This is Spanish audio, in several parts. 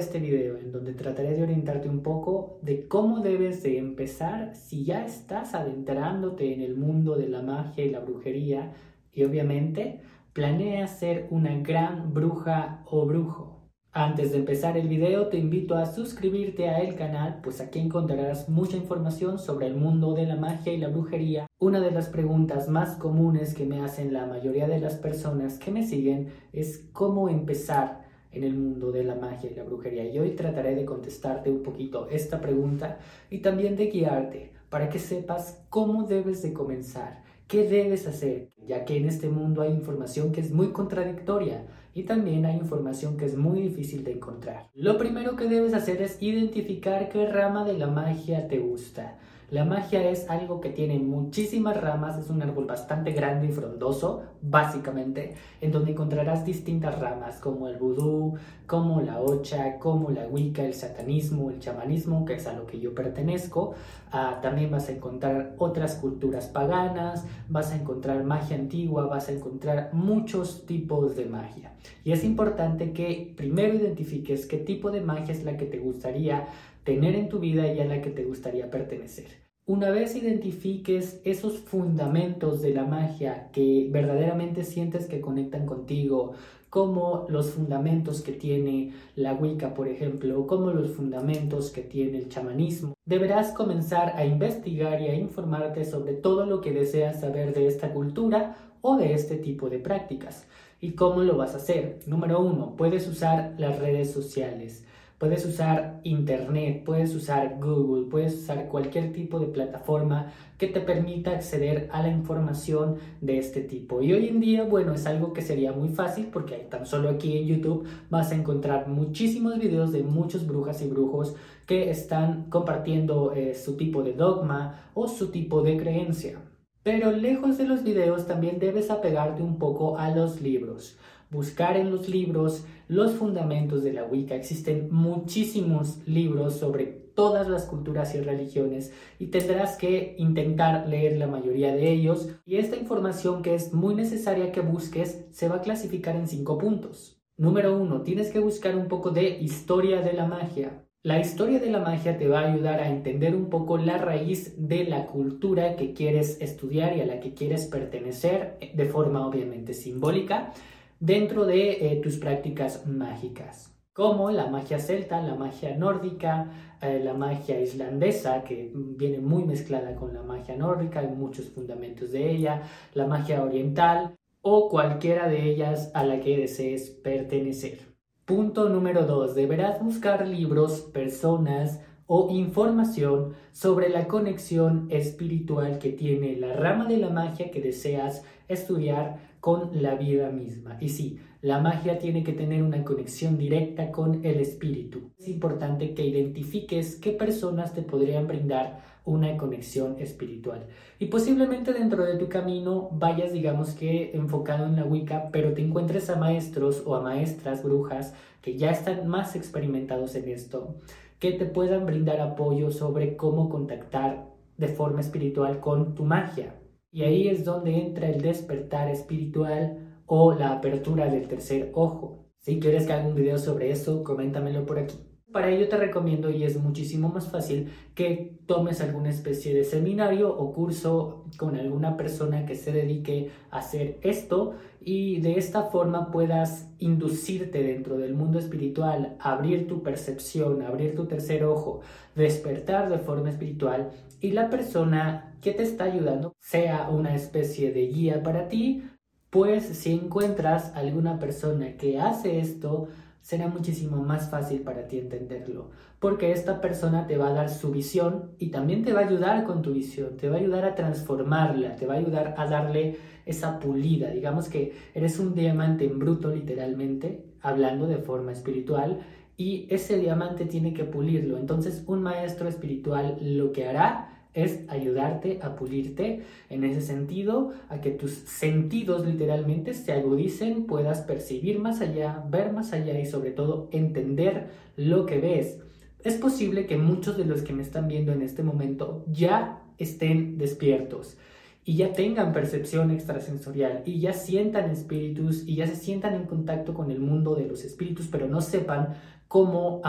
este video en donde trataré de orientarte un poco de cómo debes de empezar si ya estás adentrándote en el mundo de la magia y la brujería y obviamente planeas ser una gran bruja o brujo. Antes de empezar el video te invito a suscribirte a el canal pues aquí encontrarás mucha información sobre el mundo de la magia y la brujería. Una de las preguntas más comunes que me hacen la mayoría de las personas que me siguen es cómo empezar en el mundo de la magia y la brujería. Y hoy trataré de contestarte un poquito esta pregunta y también de guiarte para que sepas cómo debes de comenzar, qué debes hacer, ya que en este mundo hay información que es muy contradictoria y también hay información que es muy difícil de encontrar. Lo primero que debes hacer es identificar qué rama de la magia te gusta. La magia es algo que tiene muchísimas ramas, es un árbol bastante grande y frondoso, básicamente, en donde encontrarás distintas ramas como el vudú, como la ocha, como la wicca, el satanismo, el chamanismo, que es a lo que yo pertenezco. Ah, también vas a encontrar otras culturas paganas, vas a encontrar magia antigua, vas a encontrar muchos tipos de magia. Y es importante que primero identifiques qué tipo de magia es la que te gustaría tener en tu vida y a la que te gustaría pertenecer. Una vez identifiques esos fundamentos de la magia que verdaderamente sientes que conectan contigo, como los fundamentos que tiene la Wicca, por ejemplo, como los fundamentos que tiene el chamanismo, deberás comenzar a investigar y a informarte sobre todo lo que deseas saber de esta cultura o de este tipo de prácticas. ¿Y cómo lo vas a hacer? Número uno, puedes usar las redes sociales. Puedes usar Internet, puedes usar Google, puedes usar cualquier tipo de plataforma que te permita acceder a la información de este tipo. Y hoy en día, bueno, es algo que sería muy fácil porque tan solo aquí en YouTube vas a encontrar muchísimos videos de muchos brujas y brujos que están compartiendo eh, su tipo de dogma o su tipo de creencia. Pero lejos de los videos también debes apegarte un poco a los libros buscar en los libros los fundamentos de la Wicca. Existen muchísimos libros sobre todas las culturas y religiones y tendrás que intentar leer la mayoría de ellos. Y esta información que es muy necesaria que busques se va a clasificar en cinco puntos. Número uno, tienes que buscar un poco de historia de la magia. La historia de la magia te va a ayudar a entender un poco la raíz de la cultura que quieres estudiar y a la que quieres pertenecer de forma obviamente simbólica dentro de eh, tus prácticas mágicas, como la magia celta, la magia nórdica, eh, la magia islandesa, que viene muy mezclada con la magia nórdica, hay muchos fundamentos de ella, la magia oriental o cualquiera de ellas a la que desees pertenecer. Punto número 2. Deberás buscar libros, personas, o información sobre la conexión espiritual que tiene la rama de la magia que deseas estudiar con la vida misma. Y sí, la magia tiene que tener una conexión directa con el espíritu. Es importante que identifiques qué personas te podrían brindar una conexión espiritual. Y posiblemente dentro de tu camino vayas, digamos que enfocado en la Wicca, pero te encuentres a maestros o a maestras brujas que ya están más experimentados en esto que te puedan brindar apoyo sobre cómo contactar de forma espiritual con tu magia. Y ahí es donde entra el despertar espiritual o la apertura del tercer ojo. Si quieres que haga un video sobre eso, coméntamelo por aquí. Para ello te recomiendo y es muchísimo más fácil que tomes alguna especie de seminario o curso con alguna persona que se dedique a hacer esto y de esta forma puedas inducirte dentro del mundo espiritual, abrir tu percepción, abrir tu tercer ojo, despertar de forma espiritual y la persona que te está ayudando sea una especie de guía para ti, pues si encuentras alguna persona que hace esto, será muchísimo más fácil para ti entenderlo, porque esta persona te va a dar su visión y también te va a ayudar con tu visión, te va a ayudar a transformarla, te va a ayudar a darle esa pulida, digamos que eres un diamante en bruto literalmente, hablando de forma espiritual, y ese diamante tiene que pulirlo, entonces un maestro espiritual lo que hará es ayudarte a pulirte en ese sentido, a que tus sentidos literalmente se agudicen, puedas percibir más allá, ver más allá y sobre todo entender lo que ves. Es posible que muchos de los que me están viendo en este momento ya estén despiertos y ya tengan percepción extrasensorial y ya sientan espíritus y ya se sientan en contacto con el mundo de los espíritus, pero no sepan cómo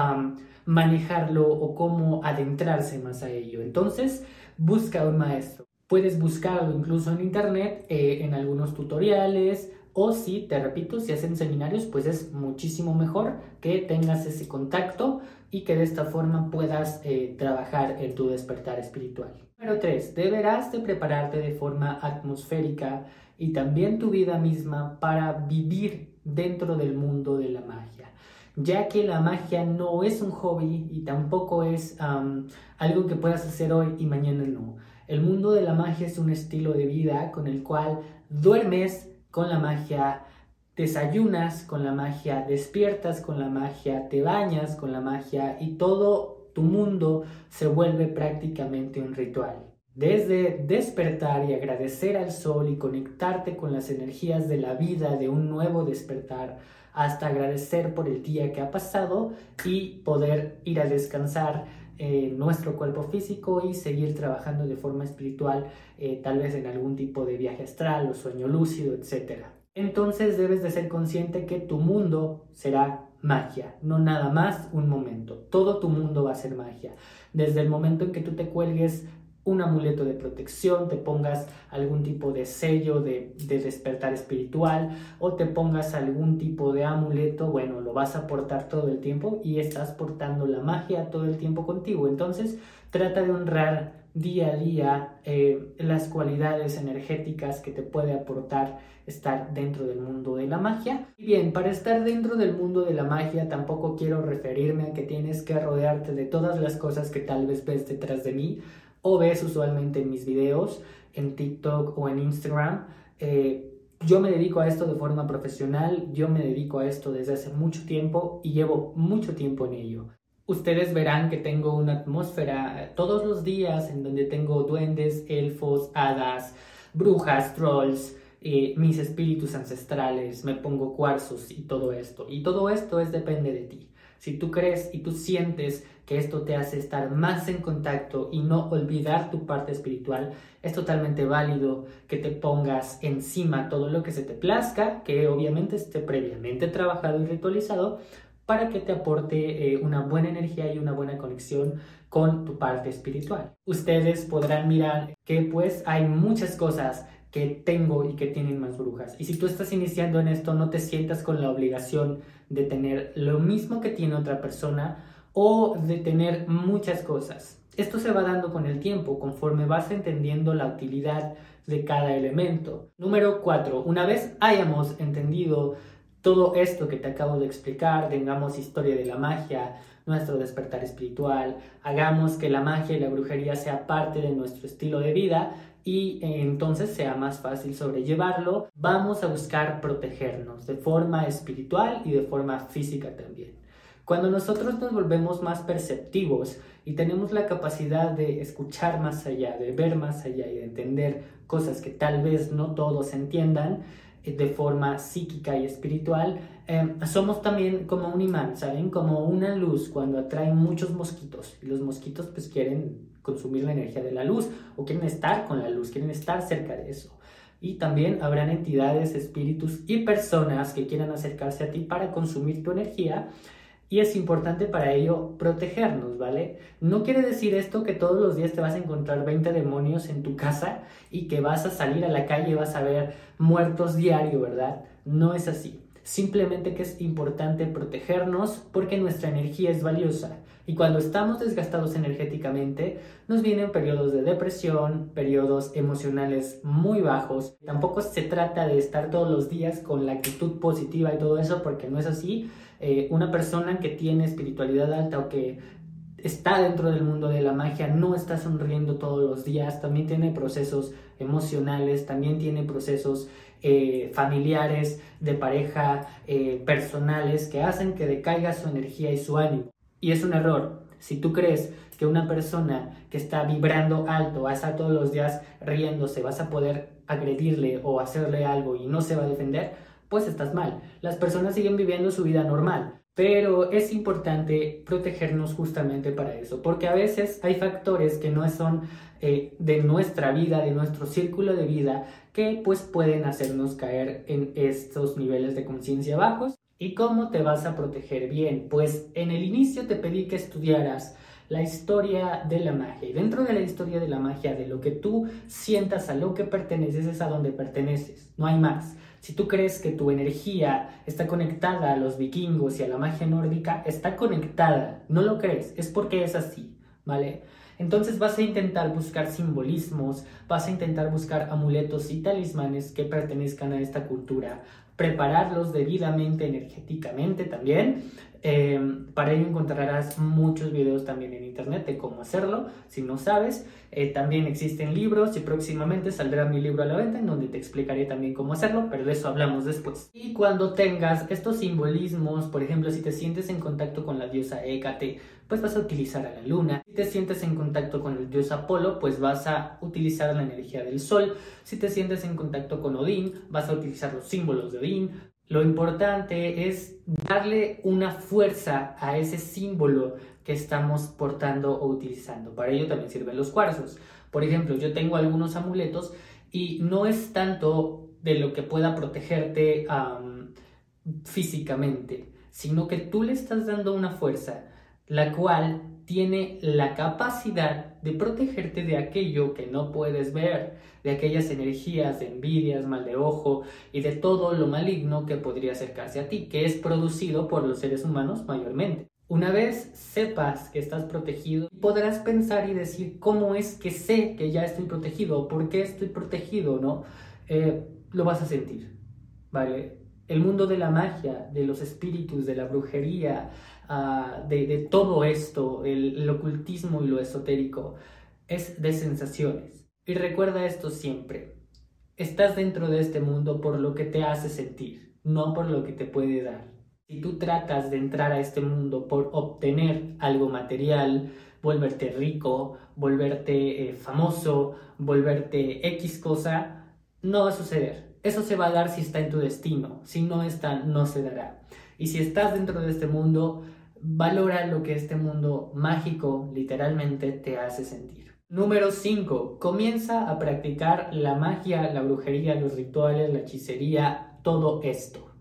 manejarlo o cómo adentrarse más a ello. Entonces, busca un maestro. Puedes buscarlo incluso en internet, eh, en algunos tutoriales, o si, te repito, si hacen seminarios, pues es muchísimo mejor que tengas ese contacto y que de esta forma puedas eh, trabajar en tu despertar espiritual. Número 3. Deberás de prepararte de forma atmosférica y también tu vida misma para vivir dentro del mundo de la magia, ya que la magia no es un hobby y tampoco es algo que puedas hacer hoy y mañana no. El mundo de la magia es un estilo de vida con el cual duermes con la magia, desayunas con la magia, despiertas con la magia, te bañas con la magia y todo tu mundo se vuelve prácticamente un ritual. Desde despertar y agradecer al sol y conectarte con las energías de la vida de un nuevo despertar, hasta agradecer por el día que ha pasado y poder ir a descansar eh, nuestro cuerpo físico y seguir trabajando de forma espiritual, eh, tal vez en algún tipo de viaje astral o sueño lúcido, etc. Entonces debes de ser consciente que tu mundo será magia, no nada más un momento. Todo tu mundo va a ser magia. Desde el momento en que tú te cuelgues un amuleto de protección, te pongas algún tipo de sello de, despertar espiritual o te pongas algún tipo de amuleto, bueno, lo vas a portar todo el tiempo y estás portando la magia todo el tiempo contigo. Entonces, trata de honrar día a día eh, las cualidades energéticas que te puede aportar estar dentro del mundo de la magia. Y bien, para estar dentro del mundo de la magia tampoco quiero referirme a que tienes que rodearte de todas las cosas que tal vez ves detrás de mí o ves usualmente en mis videos en TikTok o en Instagram. Eh, yo me dedico a esto de forma profesional, yo me dedico a esto desde hace mucho tiempo y llevo mucho tiempo en ello. Ustedes verán que tengo una atmósfera todos los días en donde tengo duendes, elfos, hadas, brujas, trolls, eh, mis espíritus ancestrales, me pongo cuarzos y todo esto. Y todo esto es depende de ti. Si tú crees y tú sientes que esto te hace estar más en contacto y no olvidar tu parte espiritual, es totalmente válido que te pongas encima todo lo que se te plazca, que obviamente esté previamente trabajado y ritualizado, para que te aporte eh, una buena energía y una buena conexión con tu parte espiritual. Ustedes podrán mirar que pues hay muchas cosas que tengo y que tienen más brujas. Y si tú estás iniciando en esto, no te sientas con la obligación de tener lo mismo que tiene otra persona o de tener muchas cosas. Esto se va dando con el tiempo, conforme vas entendiendo la utilidad de cada elemento. Número 4. Una vez hayamos entendido todo esto que te acabo de explicar, tengamos historia de la magia, nuestro despertar espiritual, hagamos que la magia y la brujería sea parte de nuestro estilo de vida y eh, entonces sea más fácil sobrellevarlo, vamos a buscar protegernos de forma espiritual y de forma física también. Cuando nosotros nos volvemos más perceptivos y tenemos la capacidad de escuchar más allá, de ver más allá y de entender cosas que tal vez no todos entiendan eh, de forma psíquica y espiritual, em, somos también como un imán, ¿saben? Como una luz cuando atraen muchos mosquitos y los mosquitos pues quieren consumir la energía de la luz o quieren estar con la luz, quieren estar cerca de eso. Y también habrán entidades, espíritus y personas que quieran acercarse a ti para consumir tu energía y es importante para ello protegernos, ¿vale? No quiere decir esto que todos los días te vas a encontrar 20 demonios en tu casa y que vas a salir a la calle y vas a ver muertos diario, ¿verdad? No es así. Simplemente que es importante protegernos porque nuestra energía es valiosa. Y cuando estamos desgastados energéticamente, nos vienen periodos de depresión, periodos emocionales muy bajos. Tampoco se trata de estar todos los días con la actitud positiva y todo eso, porque no es así eh, una persona que tiene espiritualidad alta o que está dentro del mundo de la magia no está sonriendo todos los días, también tiene procesos emocionales, también tiene procesos eh, familiares, de pareja, eh, personales, que hacen que decaiga su energía y su ánimo. Y es un error. Si tú crees que una persona que está vibrando alto, va a estar todos los días riéndose, vas a poder agredirle o hacerle algo y no se va a defender, pues estás mal. Las personas siguen viviendo su vida normal. Pero es importante protegernos justamente para eso, porque a veces hay factores que no son eh, de nuestra vida, de nuestro círculo de vida, que pues pueden hacernos caer en estos niveles de conciencia bajos. ¿Y cómo te vas a proteger bien? Pues en el inicio te pedí que estudiaras la historia de la magia. Y dentro de la historia de la magia, de lo que tú sientas a lo que perteneces, es a donde perteneces. No hay más. Si tú crees que tu energía está conectada a los vikingos y a la magia nórdica, está conectada. No lo crees, es porque es así, ¿vale? Entonces vas a intentar buscar simbolismos, vas a intentar buscar amuletos y talismanes que pertenezcan a esta cultura, prepararlos debidamente energéticamente también. Em, para ello encontrarás muchos videos también en internet de cómo hacerlo, si no sabes. Eh, también existen libros y próximamente saldrá mi libro a la venta en donde te explicaré también cómo hacerlo, pero de eso hablamos después. Y cuando tengas estos simbolismos, por ejemplo, si te sientes en contacto con la diosa Hécate, pues vas a utilizar a la luna. Si te sientes en contacto con el dios Apolo, pues vas a utilizar la energía del sol. Si te sientes en contacto con Odín, vas a utilizar los símbolos de Odín. Lo importante es darle una fuerza a ese símbolo que estamos portando o utilizando. Para ello también sirven los cuarzos. Por ejemplo, yo tengo algunos amuletos y no es tanto de lo que pueda protegerte físicamente, sino que tú le estás dando una fuerza, la cual tiene la capacidad de protegerte de aquello que no puedes ver, de aquellas energías de envidias, mal de ojo y de todo lo maligno que podría acercarse a ti, que es producido por los seres humanos mayormente. Una vez sepas que estás protegido, podrás pensar y decir cómo es que sé que ya estoy protegido por qué estoy protegido, ¿no? Eh, lo vas a sentir, ¿vale? El mundo de la magia, de los espíritus, de la brujería, ah, de, todo esto, el ocultismo y lo esotérico, es de sensaciones. Y recuerda esto siempre. Estás dentro de este mundo por lo que te hace sentir, no por lo que te puede dar. Si tú tratas de entrar a este mundo por obtener algo material, volverte rico, volverte eh, famoso, volverte X cosa, no va a suceder. Eso se va a dar si está en tu destino. Si no está, no se dará. Y si estás dentro de este mundo, valora lo que este mundo mágico literalmente te hace sentir. Número 5. Comienza a practicar la magia, la brujería, los rituales, la hechicería, todo esto.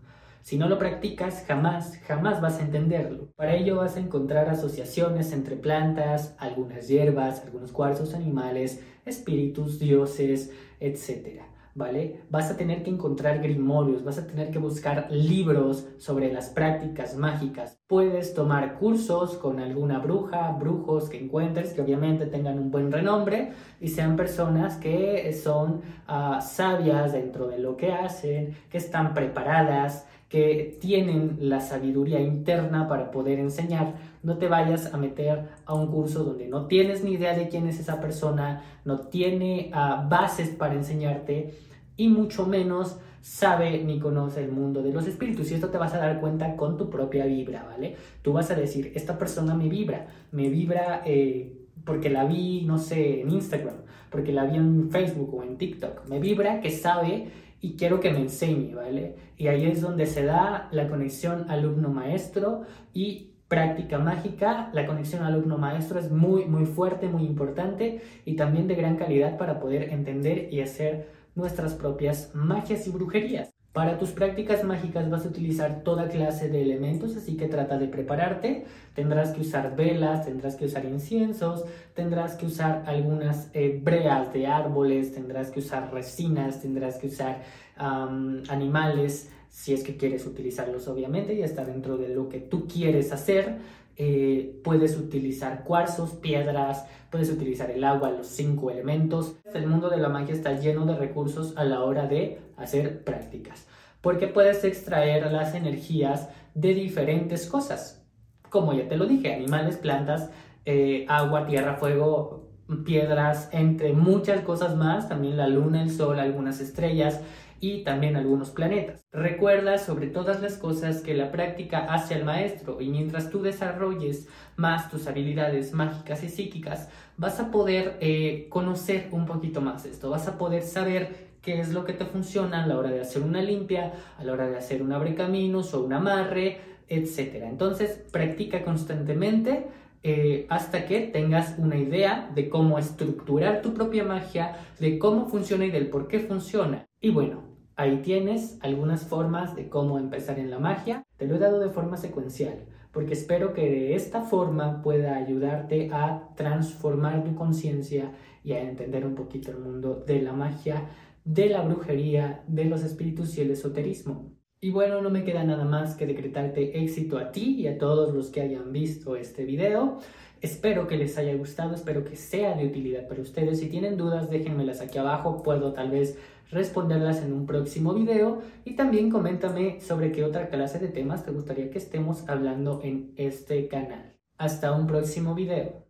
Si no lo practicas, jamás, jamás vas a entenderlo. Para ello vas a encontrar asociaciones entre plantas, algunas hierbas, algunos cuarzos animales, espíritus, dioses, etc. ¿Vale? Vas a tener que encontrar grimorios, vas a tener que buscar libros sobre las prácticas mágicas. Puedes tomar cursos con alguna bruja, brujos que encuentres, que obviamente tengan un buen renombre y sean personas que son ah, sabias dentro de lo que hacen, que están preparadas, que tienen la sabiduría interna para poder enseñar. No te vayas a meter a un curso donde no tienes ni idea de quién es esa persona, no tiene ah, bases para enseñarte y mucho menos sabe ni conoce el mundo de los espíritus. Y esto te vas a dar cuenta con tu propia vibra, ¿vale? Tú vas a decir, esta persona me vibra, me vibra eh, porque la vi, no sé, en Instagram, porque la vi en Facebook o en TikTok. Me vibra que sabe y quiero que me enseñe, ¿vale? Y ahí es donde se da la conexión alumno-maestro y práctica mágica. La conexión alumno-maestro es muy, muy fuerte, muy importante y también de gran calidad para poder entender y hacer nuestras propias magias y brujerías. Para tus prácticas mágicas vas a utilizar toda clase de elementos, así que trata de prepararte. Tendrás que usar velas, tendrás que usar inciensos, tendrás que usar algunas eh, breas de árboles, tendrás que usar resinas, tendrás que usar animales, si es que quieres utilizarlos obviamente, y está dentro de lo que tú quieres hacer. Eh, puedes utilizar cuarzos, piedras, puedes utilizar el agua, los cinco elementos. El mundo de la magia está lleno de recursos a la hora de hacer prácticas, porque puedes extraer las energías de diferentes cosas, como ya te lo dije, animales, plantas, eh, agua, tierra, fuego, piedras, entre muchas cosas más, también la luna, el sol, algunas estrellas, y también algunos planetas. Recuerda sobre todas las cosas que la práctica hace al maestro y mientras tú desarrolles más tus habilidades mágicas y psíquicas, vas a poder eh, conocer un poquito más esto, vas a poder saber qué es lo que te funciona a la hora de hacer una limpia, a la hora de hacer un abrecaminos o un amarre, etc. Entonces, practica constantemente eh, hasta que tengas una idea de cómo estructurar tu propia magia, de cómo funciona y del por qué funciona. Y bueno, ahí tienes algunas formas de cómo empezar en la magia. Te lo he dado de forma secuencial, porque espero que de esta forma pueda ayudarte a transformar tu conciencia y a entender un poquito el mundo de la magia, de la brujería, de los espíritus y el esoterismo. Y bueno, no me queda nada más que decretarte éxito a ti y a todos los que hayan visto este video. Espero que les haya gustado, espero que sea de utilidad para ustedes. Si tienen dudas, déjenmelas aquí abajo, puedo tal vez responderlas en un próximo video. Y también coméntame sobre qué otra clase de temas te gustaría que estemos hablando en este canal. Hasta un próximo video.